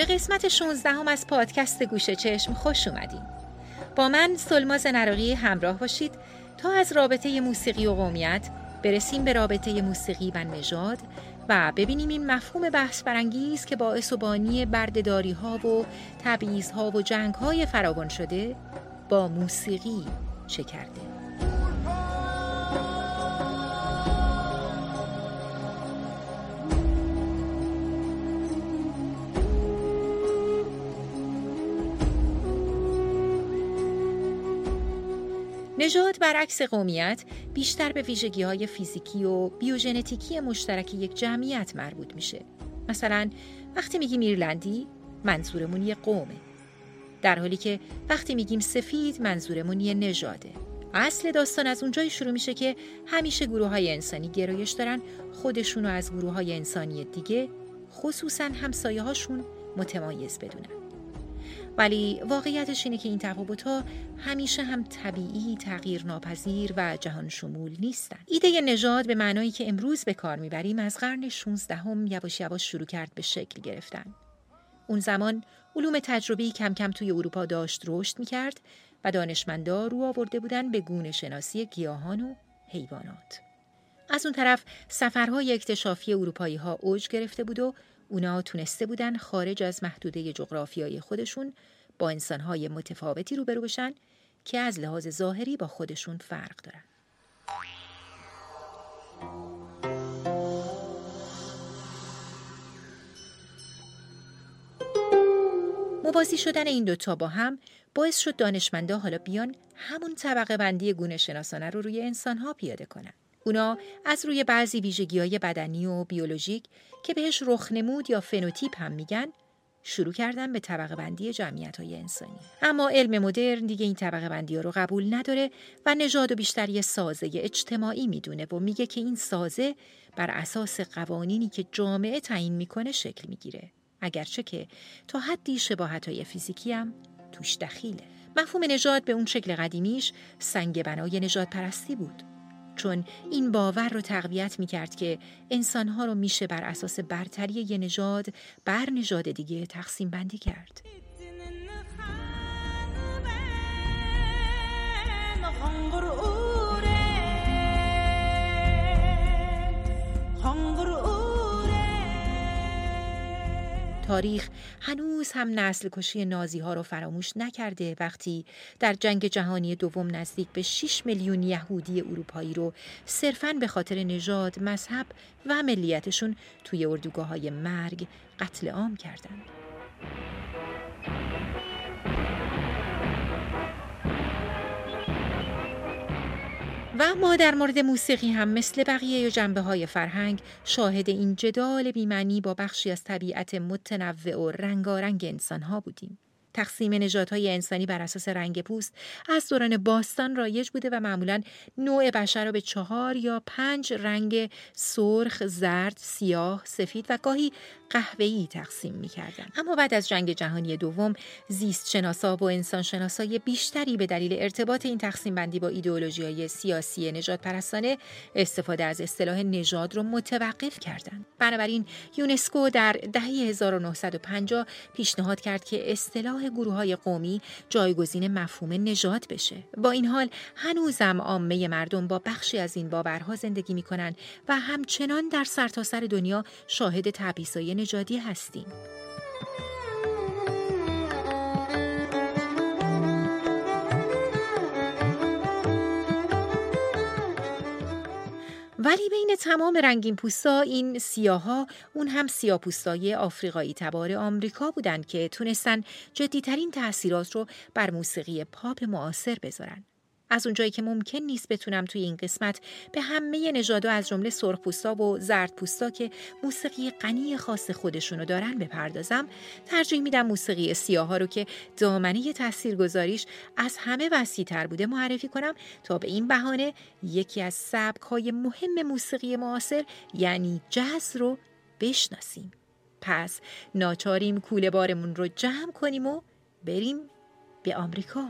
به قسمت 16 هم از پادکست گوشه چشم خوش اومدین. با من سلماز نراقی همراه باشید تا از رابطه موسیقی و قومیت برسیم به رابطه موسیقی و نژاد و ببینیم این مفهوم بحث برانگیز که باعث و بانی بردهداری ها و تبعیض ها و جنگ های فراوان شده با موسیقی چه کرده. نژاد برعکس قومیت بیشتر به ویژگی های فیزیکی و بیوژنتیکی مشترک یک جمعیت مربوط میشه. مثلا وقتی میگیم ایرلندی منظورمون یه قومه. در حالی که وقتی میگیم سفید منظورمون یه نژاده. اصل داستان از اونجایی شروع میشه که همیشه گروه های انسانی گرایش دارن خودشونو از گروه های انسانی دیگه خصوصا همسایه هاشون متمایز بدونن. ولی واقعیتش اینه که این تفاوت‌ها همیشه هم طبیعی، تغییر ناپذیر و جهان شمول نیستن. ایده نژاد به معنایی که امروز به کار می‌بریم از قرن 16 هم یواش یواش شروع کرد به شکل گرفتن. اون زمان علوم تجربی کم کم توی اروپا داشت رشد می‌کرد و دانشمندا رو آورده بودن به گونه شناسی گیاهان و حیوانات. از اون طرف سفرهای اکتشافی اروپایی ها اوج گرفته بود و اونا تونسته بودن خارج از محدوده جغرافیایی خودشون با انسانهای متفاوتی روبرو بشن که از لحاظ ظاهری با خودشون فرق دارن. موازی شدن این دوتا با هم باعث شد دانشمندا حالا بیان همون طبقه بندی گونه شناسانه رو روی انسانها پیاده کنن. اونا از روی بعضی ویژگی های بدنی و بیولوژیک که بهش رخنمود یا فنوتیپ هم میگن شروع کردن به طبقه بندی جمعیت های انسانی. اما علم مدرن دیگه این طبقه بندی ها رو قبول نداره و نژاد و بیشتر یه سازه اجتماعی می‌دونه و میگه که این سازه بر اساس قوانینی که جامعه تعیین می‌کنه شکل می‌گیره. اگرچه که تا حدی شباهت های فیزیکی هم توش دخیله. مفهوم نژاد به اون شکل قدیمیش سنگ بنای نژاد پرستی بود. چون این باور رو تقویت می کرد که انسانها رو میشه بر اساس برتری یه نژاد بر نژاد دیگه تقسیم بندی کرد. تاریخ هنوز هم نسل کشی نازی ها رو فراموش نکرده وقتی در جنگ جهانی دوم نزدیک به 6 میلیون یهودی اروپایی رو صرفاً به خاطر نژاد، مذهب و ملیتشون توی اردوگاه های مرگ قتل عام کردند. و ما در مورد موسیقی هم مثل بقیه جنبه های فرهنگ شاهد این جدال بیمنی با بخشی از طبیعت متنوع و رنگارنگ انسان ها بودیم. تقسیم نژادهای انسانی بر اساس رنگ پوست از دوران باستان رایج بوده و معمولا نوع بشر را به چهار یا پنج رنگ سرخ، زرد، سیاه، سفید و گاهی قهوه‌ای تقسیم می‌کردند. اما بعد از جنگ جهانی دوم زیست شناسا و انسان شناسای بیشتری به دلیل ارتباط این تقسیم بندی با های سیاسی نجات پرستانه استفاده از اصطلاح نژاد رو متوقف کردند. بنابراین یونسکو در دهه 1950 پیشنهاد کرد که اصطلاح گروه های قومی جایگزین مفهوم نژاد بشه. با این حال هنوزم عامه مردم با بخشی از این باورها زندگی می‌کنن و همچنان در سرتاسر سر دنیا شاهد تبعیض‌های نژادی هستیم. ولی بین تمام رنگین پوستا این سیاها اون هم سیاپوستای آفریقایی تبار آمریکا بودند که تونستن جدیترین تاثیرات رو بر موسیقی پاپ معاصر بذارن. از اونجایی که ممکن نیست بتونم توی این قسمت به همه نژادها از جمله سرخپوستا و زردپوستا که موسیقی غنی خاص خودشونو دارن بپردازم ترجیح میدم موسیقی سیاها رو که دامنه تاثیرگذاریش از همه وسیعتر بوده معرفی کنم تا به این بهانه یکی از سبک های مهم موسیقی معاصر یعنی جز رو بشناسیم. پس ناچاریم کوله بارمون رو جمع کنیم و بریم به آمریکا.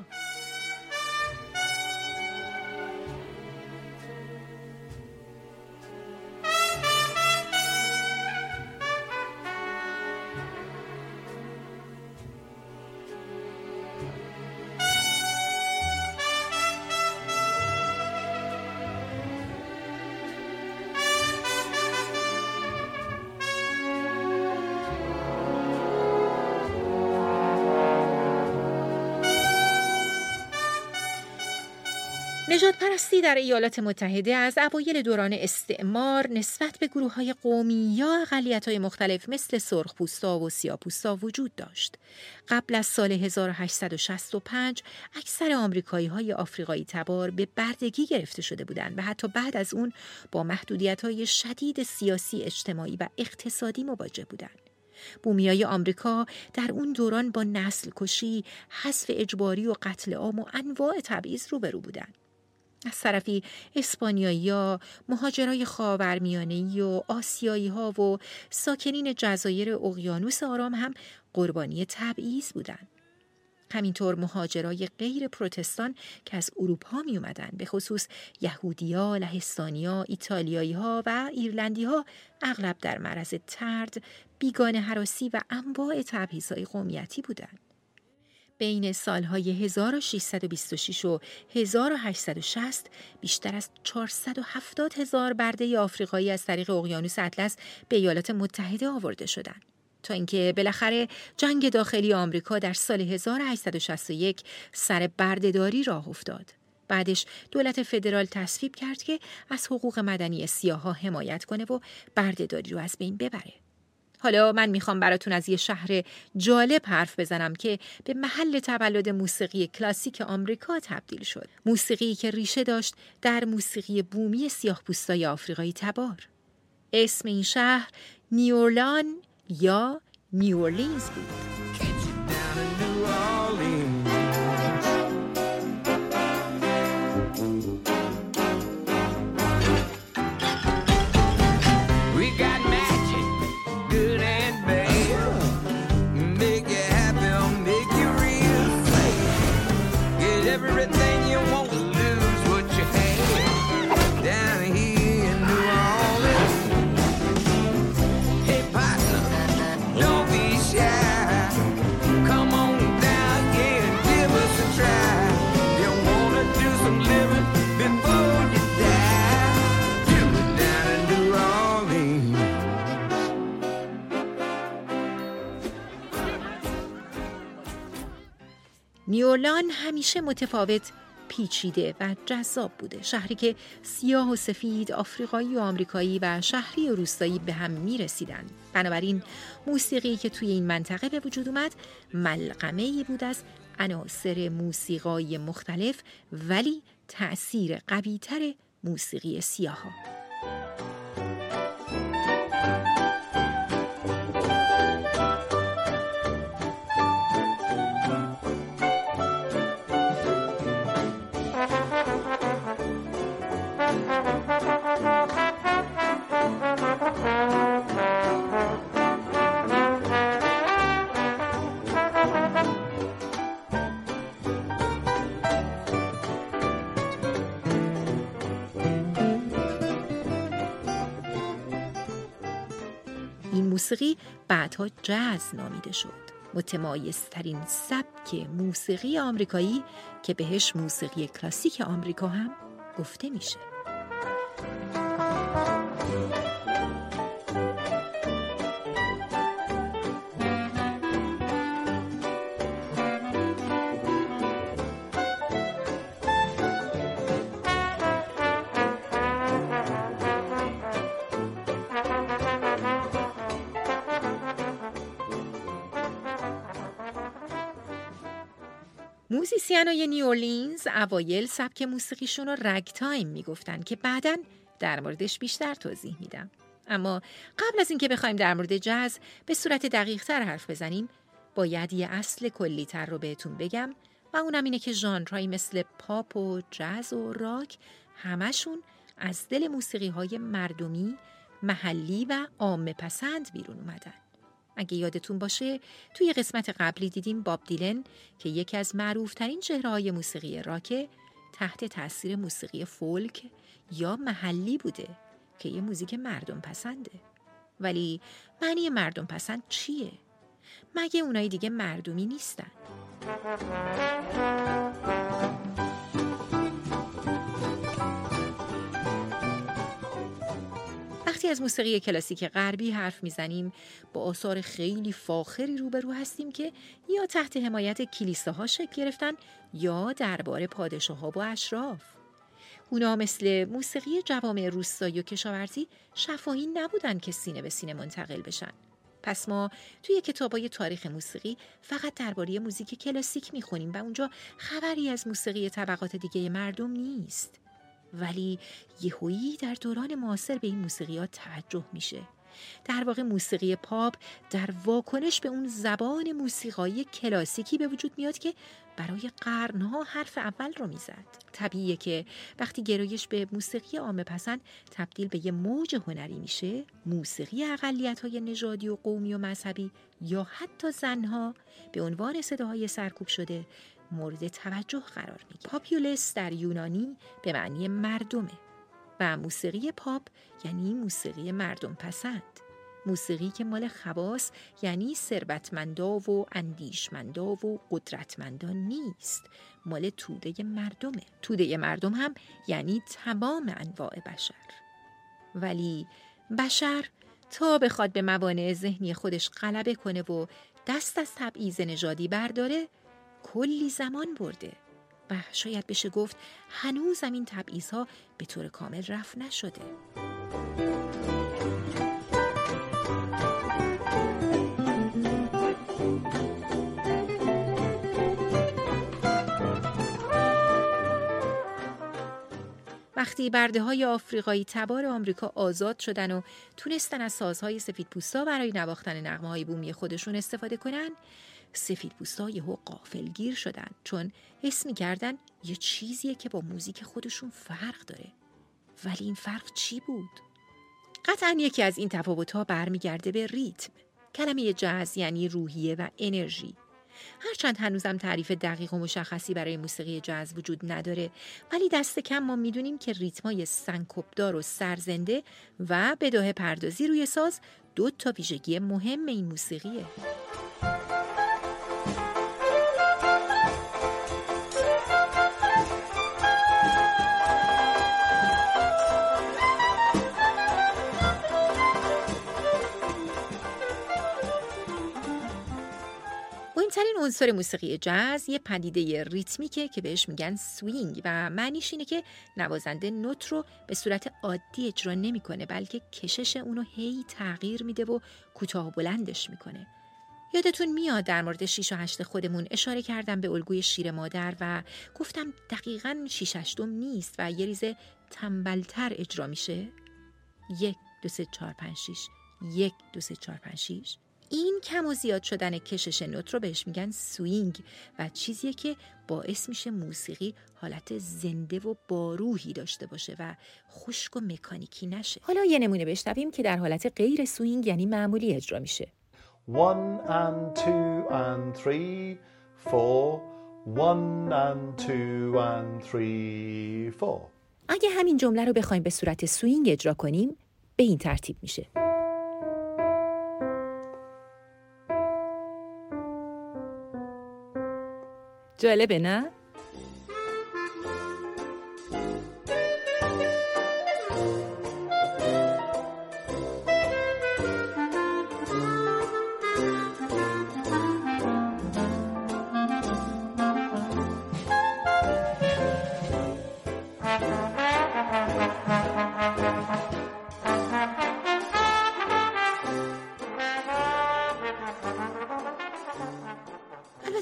نجات پرستی در ایالات متحده از اوایل دوران استعمار نسبت به گروه های قومی یا اقلیت های مختلف مثل سرخپوستا و سیاپوستا وجود داشت. قبل از سال 1865 اکثر آمریکایی های آفریقایی تبار به بردگی گرفته شده بودند و حتی بعد از اون با محدودیت های شدید سیاسی، اجتماعی و اقتصادی مواجه بودند. بومیای آمریکا در اون دوران با نسل کشی، حذف اجباری و قتل عام و انواع تبعیض روبرو بودند. از طرفی اسپانیایی ها، مهاجرای خاورمیانه و آسیایی ها و ساکنین جزایر اقیانوس آرام هم قربانی تبعیض بودند. همینطور مهاجرای غیر پروتستان که از اروپا می اومدن به خصوص یهودیا، لهستانیا، ایتالیایی ها و ایرلندی ها اغلب در معرض ترد، بیگان حراسی و انواع تبعیض‌های قومیتی بودند. بین سالهای 1626 و 1860 بیشتر از 470 هزار برده آفریقایی از طریق اقیانوس اطلس به ایالات متحده آورده شدند. تا اینکه بالاخره جنگ داخلی آمریکا در سال 1861 سر بردهداری راه افتاد. بعدش دولت فدرال تصویب کرد که از حقوق مدنی سیاها حمایت کنه و بردهداری رو از بین ببره. حالا من می‌خوام براتون از یه شهر جالب حرف بزنم که به محل تولد موسیقی کلاسیک آمریکا تبدیل شد. موسیقی که ریشه داشت در موسیقی بومی سیاه آفریقایی تبار. اسم این شهر نیورلان یا نیورلینز بود. نیولان همیشه متفاوت پیچیده و جذاب بوده شهری که سیاه و سفید آفریقایی و آمریکایی و شهری و روستایی به هم می رسیدن. بنابراین موسیقی که توی این منطقه به وجود اومد ملغمه بود از عناصر موسیقای مختلف ولی تأثیر قویتر موسیقی سیاه ها. موسیقی بعدها جاز نامیده شد. متمایزترین سبک موسیقی آمریکایی که بهش موسیقی کلاسیک آمریکا هم گفته میشه. musician ای نیواورلینز اوایل سبک موسیقیشون رو ragtime می‌گفتن که بعدا در موردش بیشتر توضیح میدم. اما قبل از اینکه بخوایم در مورد جاز به صورت دقیق تر حرف بزنیم باید یه اصل کلی تر رو بهتون بگم و اونم اینه که ژانرهایی مثل پاپ و جاز و راک همشون از دل موسیقی های مردمی، محلی و عامه پسند بیرون اومدن. اگه یادتون باشه توی قسمت قبلی دیدیم باب دیلن که یکی از معروفترین چهرههای موسیقی راکه تحت تاثیر موسیقی فولک یا محلی بوده که یه موزیک مردم پسنده ولی معنی مردم پسند چیه؟ مگه اونای دیگه مردمی نیستن؟ از موسیقی کلاسیک غربی حرف می‌زنیم با آثار خیلی فاخری روبرو هستیم که یا تحت حمایت کلیساها شکل گرفتن یا درباره پادشاه ها و اشراف اونا مثل موسیقی جوامع روستایی و کشاورزی شفاهی نبودن که سینه به سینه منتقل بشن. پس ما توی کتابای تاریخ موسیقی فقط درباره موزیک کلاسیک می‌خونیم و اونجا خبری از موسیقی طبقات دیگه مردم نیست. ولی یهویی در دوران معاصر به این موسیقیات توجه میشه. در واقع موسیقی پاپ در واکنش به اون زبان موسیقایی کلاسیکی به وجود میاد که برای قرنها حرف اول رو می‌زد طبیعیه که وقتی گرایش به موسیقی عامه پسند تبدیل به یه موج هنری میشه موسیقی اقلیت های نژادی و قومی و مذهبی یا حتی زنها به عنوان صداهای سرکوب شده مورد توجه قرار می‌گیره پاپیولس در یونانی به معنی مردمه و موسیقی پاپ یعنی موسیقی مردم پسند موسیقی که مال خواص یعنی ثروتمندا و اندیشمندا و قدرتمندا نیست. مال توده مردمه. توده مردم هم یعنی تمام انواع بشر. ولی بشر تا بخواد به موانع ذهنی خودش غلبه کنه و دست از تبعیض نژادی برداره کلی زمان برده. و شاید بشه گفت هنوزم این تبعیض ها به طور کامل رفت نشده. وقتی برده های آفریقایی تبار آمریکا آزاد شدن و تونستن از سازهای سفید پوستا برای نواختن نغمه های بومی خودشون استفاده کنن سفید پوستا یهو قافلگیر شدن چون حس کردن یه چیزیه که با موزیک خودشون فرق داره. ولی این فرق چی بود؟ قطعا یکی از این تفاوتها برمیگرده به ریتم. کلمه جاز یعنی روحیه و انرژی. هرچند هنوزم تعریف دقیق و مشخصی برای موسیقی جاز وجود نداره ولی دست کم ما می‌دونیم که ریتمای سنکوبدار و سرزنده و بداه پردازی روی ساز دو تا ویژگی مهم این موسیقیه. مهمترین عنصر موسیقی جاز یه پدیده ریتمیکه که بهش میگن سوینگ و معنیش اینه که نوازنده نوت رو به صورت عادی اجرا نمی‌کنه بلکه کشش اونو هی تغییر میده و کوتاه و بلندش می‌کنه. یادتون میاد در مورد شیش و هشت خودمون اشاره کردم به الگوی شیر مادر و گفتم دقیقا شیش هشتم نیست و یه ریزه تنبلتر اجرا میشه. یک دو سه چهار پنج شیش. یک دو سه چهار پنج شیش. این کم و زیاد شدن کشش نوت رو بهش میگن swing و چیزیه که باعث میشه موسیقی حالت زنده و باروحی داشته باشه و خشک و مکانیکی نشه حالا یه نمونه بشنویم که در حالت غیر swing یعنی معمولی اجرا میشه One and two and three, four. One and two and three, four. اگه همین جمله رو بخوایم به صورت swing اجرا کنیم به این ترتیب میشه جالبه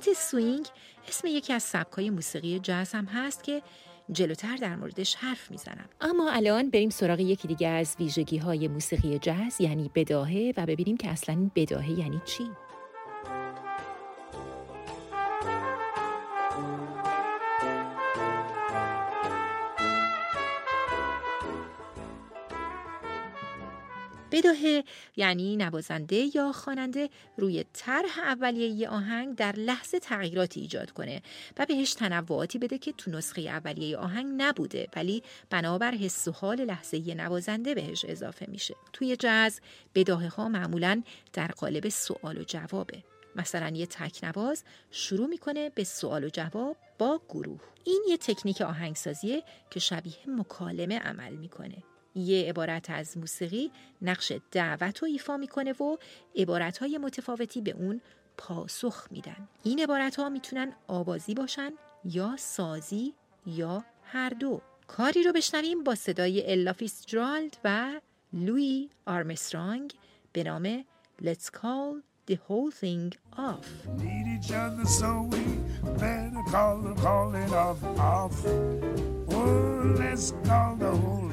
نه؟ سوینگ اسم یکی از سبکای موسیقی جاز هم هست که جلوتر در موردش حرف می‌زنم اما الان بریم سراغ یکی دیگه از ویژگی های موسیقی جاز یعنی بداهه و ببینیم که اصلا بداهه یعنی چی بداهه یعنی نوازنده یا خواننده روی طرح اولیه آهنگ در لحظه تغییراتی ایجاد کنه و بهش تنوعاتی بده که تو نسخه اولیه آهنگ نبوده ولی بنابر حس و حال لحظه نوازنده بهش اضافه میشه. توی جاز بداهه ها معمولا در قالب سوال و جوابه. مثلا یه تکنواز شروع می‌کنه به سوال و جواب با گروه. این یه تکنیک آهنگسازیه که شبیه مکالمه عمل می‌کنه. یه عبارت از موسیقی نقش دعوت رو ایفا می‌کنه و عبارت های متفاوتی به اون پاسخ میدن. این عبارت ها می‌تونن آوازی باشن یا سازی یا هر دو. کاری رو بشنویم با صدای الا فیسجرالد و لوی آرمسترانگ به نام Let's Call the Whole Thing Off. Need call the off.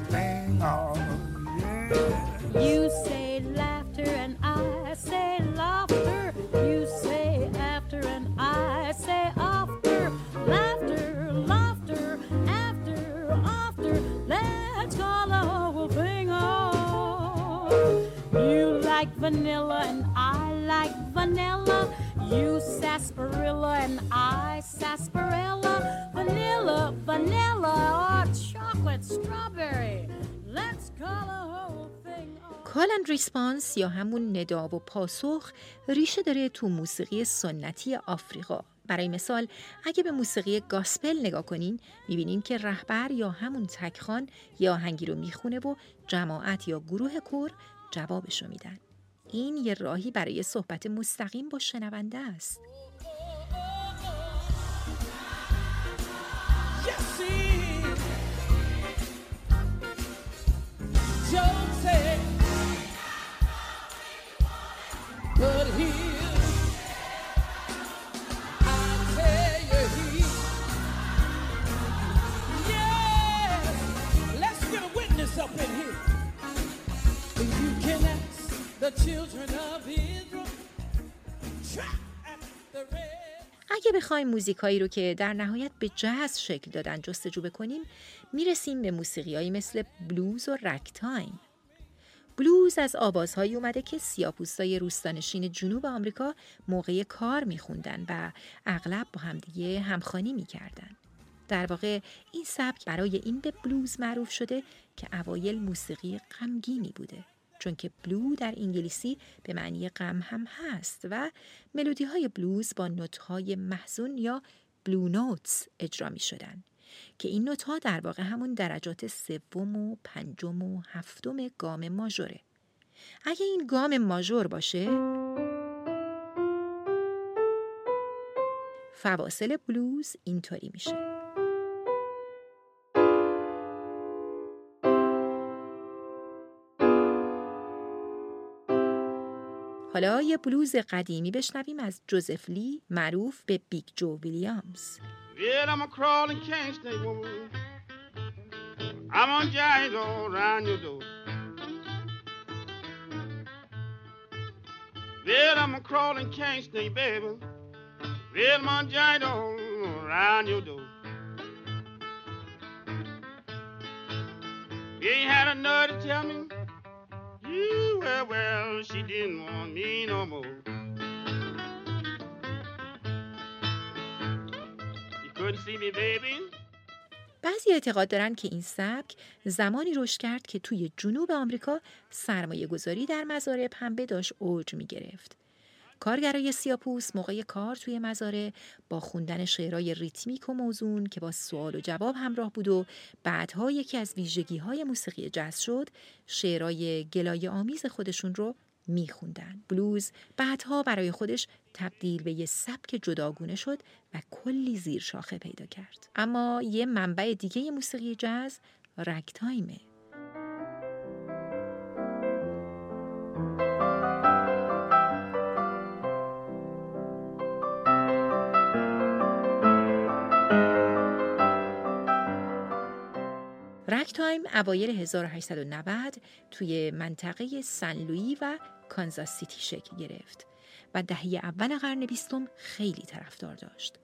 Oh, yeah. You say laughter and I say laughter You say after and I say after Laughter, laughter, after, after Let's call the whole thing off You like vanilla and I like vanilla. You sarsaparilla and I sarsaparilla. Vanilla, vanilla, or chocolate strawberry. Call and response یا همون ندا و پاسخ ریشه داره تو موسیقی سنتی آفریقا برای مثال اگه به موسیقی گاسپل نگاه کنین می‌بینین که رهبر یا همون تکخوان یه آهنگی رو می‌خونه و جماعت یا گروه کر جوابشو میدن این یه راهی برای صحبت مستقیم با شنونده است. اگه بخوایم موزیکایی رو که در نهایت به جاز شکل دادن جستجو بکنیم می‌رسیم به موسیقیایی مثل بلوز و رک تایم. بلوز از آوازهایی اومده که سیاپوستای روستانشین جنوب آمریکا موقع کار میخوندن و اغلب با همدیگه همخانی می‌کردن. در واقع این سبک برای این به بلوز معروف شده که اوایل موسیقی غمگینی بوده. چون که بلو در انگلیسی به معنی غم هم هست و ملودی های بلوز با نوت های محزون یا بلو نوتس اجرا می شدن که این نوت ها در واقع همون درجات سوم و پنجم و هفتم گام ماژوره. اگه این گام ماژور باشه فواصل بلوز اینطوری میشه. حالا یه بلوز قدیمی بشنویم از جوزف لی معروف به بیگ جو ویلیامز Well, I'm a crawling can't stay baby. Well, giant around your door. You ain't had a nerve to tell me well, well, she didn't want me no more. You couldn't see me, baby. بعضی اعتقاد دارن که این سبک زمانی رشد کرد که توی جنوب آمریکا سرمایه گذاری در مزارع پنبه داشت اوج می گرفت. کارگرای سیاپوس موقع کار توی مزاره با خوندن شعرهای ریتمیک و موزون که با سوال و جواب همراه بود و بعدها یکی از ویژگی های موسیقی جز شد شعرهای گلای آمیز خودشون رو میخوندن. بلوز بعدها برای خودش تبدیل به یه سبک جداگونه شد و کلی زیر شاخه پیدا کرد. اما یه منبع دیگه موسیقی جز رگتایمه. تایم اوایل 1890 توی منطقه سن لویی و کانزاس سیتی شکل گرفت و دهه اول قرن بیستم خیلی طرفدار داشت.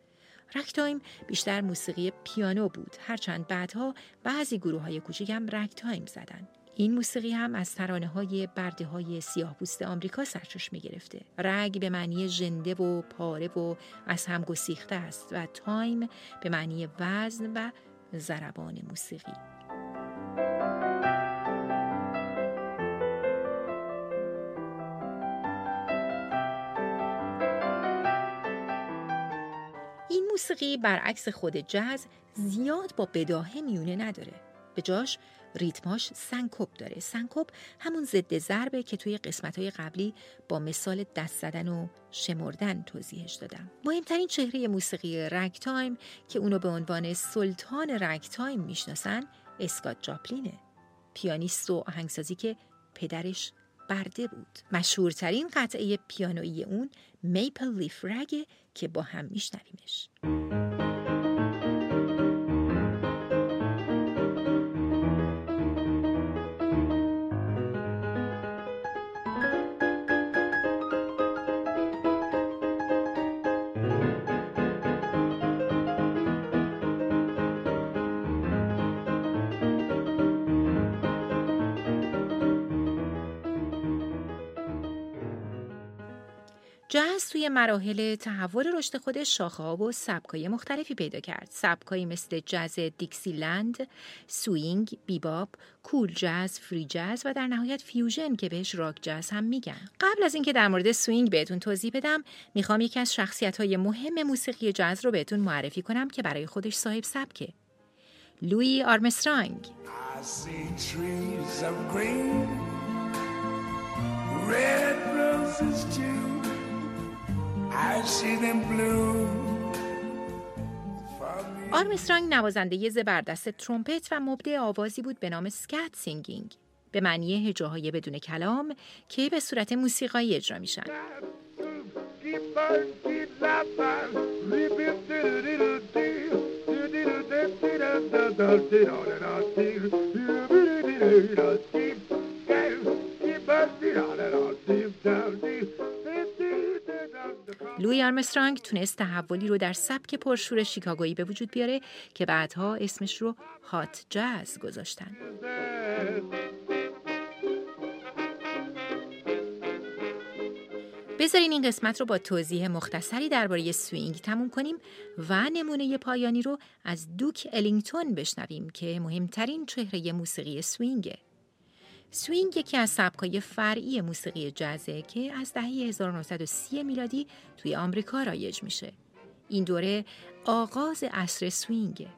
رکتایم بیشتر موسیقی پیانو بود هرچند بعدها بعضی گروه های کوچیک هم رکتایم زدن. این موسیقی هم از ترانه های برده های سیاه پوست آمریکا سرچشمه گرفته. rag به معنی ژنده و پاره و از هم گسیخته است و time به معنی وزن و ضربان موسیقی. موسیقی برعکس خود جز زیاد با بداهه میونه نداره. به جاش ریتماش سنکوب داره. سنکوب همون ضد ضربه که توی قسمت های قبلی با مثال دست زدن و شمردن توضیحش دادم. مهمترین چهره موسیقی رگ تایم که اونو به عنوان سلطان رگ تایم می‌شناسن اسکات جاپلینه. پیانیست و آهنگسازی که پدرش برده بود. مشهورترین قطعه پیانویی اون Maple Leaf Rag ه که با هم میشنویمش. جاز توی مراحل تحول رشد خودش شاخه ها و سبکای مختلفی پیدا کرد. سبکایی مثل جاز دیکسیلند، سوینگ، bebop، cool jazz، free jazz و در نهایت fusion که بهش راک جاز هم میگن. قبل از اینکه در مورد سوینگ بهتون توضیح بدم، می‌خوام یکی از شخصیت های مهم موسیقی جاز رو بهتون معرفی کنم که برای خودش صاحب سبکه. لویی آرمسترانگ آرمسترانگ نوازنده زبردست ترومپت و مبدع آوازی بود به نام scat singing به معنی هجاهای بدون کلام که به صورت موسیقایی اجرا میشن. لویی آرمسترانگ تونست تحولی رو در سبک پرشور شیکاگویی به وجود بیاره که بعدها اسمش رو hot jazz گذاشتن. بذارین این قسمت رو با توضیح مختصری درباره سوینگ تموم کنیم و نمونه پایانی رو از دوک الینگتون بشنویم که مهمترین چهره موسیقی سوینگه. سوینگ یکی از سبکای فرعی موسیقی جازه که از دهه 1930 میلادی توی آمریکا رایج میشه. این دوره آغاز عصر سوینگه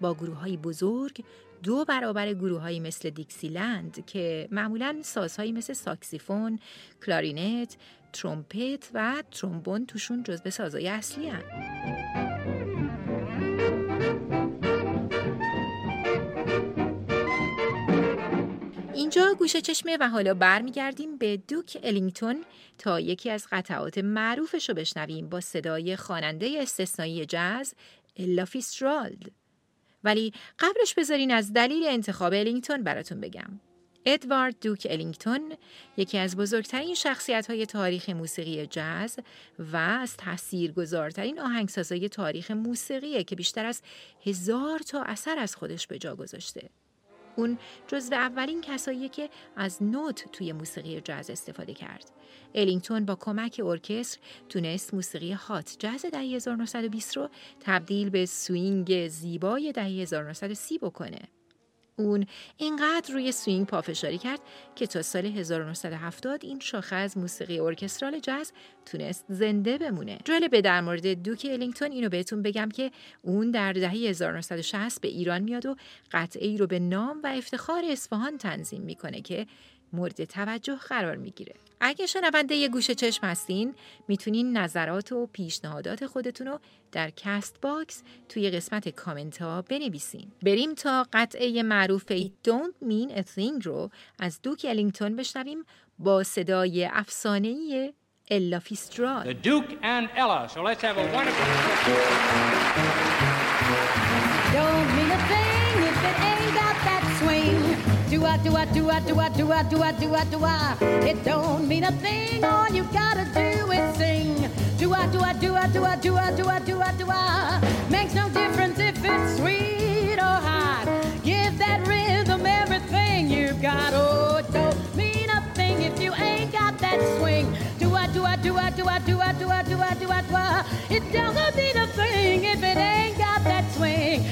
با گروه های بزرگ دو برابر گروه های مثل دیکسیلند که معمولا سازهایی مثل ساکسیفون، کلارینت، ترومپت و ترومبون توشون جزو سازهای اصلی هن. اینجا گوشه چشمه و حالا برمیگردیم به دوک الینگتون تا یکی از قطعات معروفش رو بشنویم با صدای خواننده استثنایی جاز الا فیتزجرالد. ولی قبلش بذارین از دلیل انتخاب الینگتون براتون بگم. ادوارد دوک الینگتون یکی از بزرگترین شخصیت های تاریخ موسیقی جاز و از تاثیرگذارترین آهنگسازهای تاریخ موسیقیه که بیشتر از هزار تا اثر از خودش به جا گذاشته. اون جزو اولین کساییه که از نت توی موسیقی جاز استفاده کرد. الینگتون با کمک ارکستر تونست موسیقی hot jazz دهه 1920 رو تبدیل به سوینگ زیبای دهه 1930 بکنه. اون اینقدر روی سوینگ پافشاری کرد که تا سال 1970 این شاخه از موسیقی ارکسترال جاز تونست زنده بمونه. جالبه در مورد دوک الینگتون اینو بهتون بگم که اون در دهه 1960 به ایران میاد و قطعه ای رو به نام و افتخار اصفهان تنظیم می‌کنه که مورد توجه قرار می‌گیره. اگه شنونده یه گوشه چشم هستین می‌تونین نظرات و پیشنهادات خودتون رو در Castbox توی قسمت کامنت ها بنویسین. بریم تا قطعه معروف It Don't Mean a Thing رو از دوک الینگتون بشنویم با صدای افسانه‌ای الا فیسترال. The Duke and Ella. So let's have a wonderful Don't mean a thing if it ain't got that swing. Do I, do I, do I, do I, do I, do I, do I, do I. It don't mean a thing. All you gotta do is sing. Do I, do I, do I, do I, do I, do I, do I, do I. Makes no difference if it's sweet or hot. Give that rhythm everything you've got. Oh, it don't mean a thing if you ain't got that swing. Do I, do I, do I, do I, do I, do I, do I, do I, do I. It don't mean a thing if it ain't got that swing.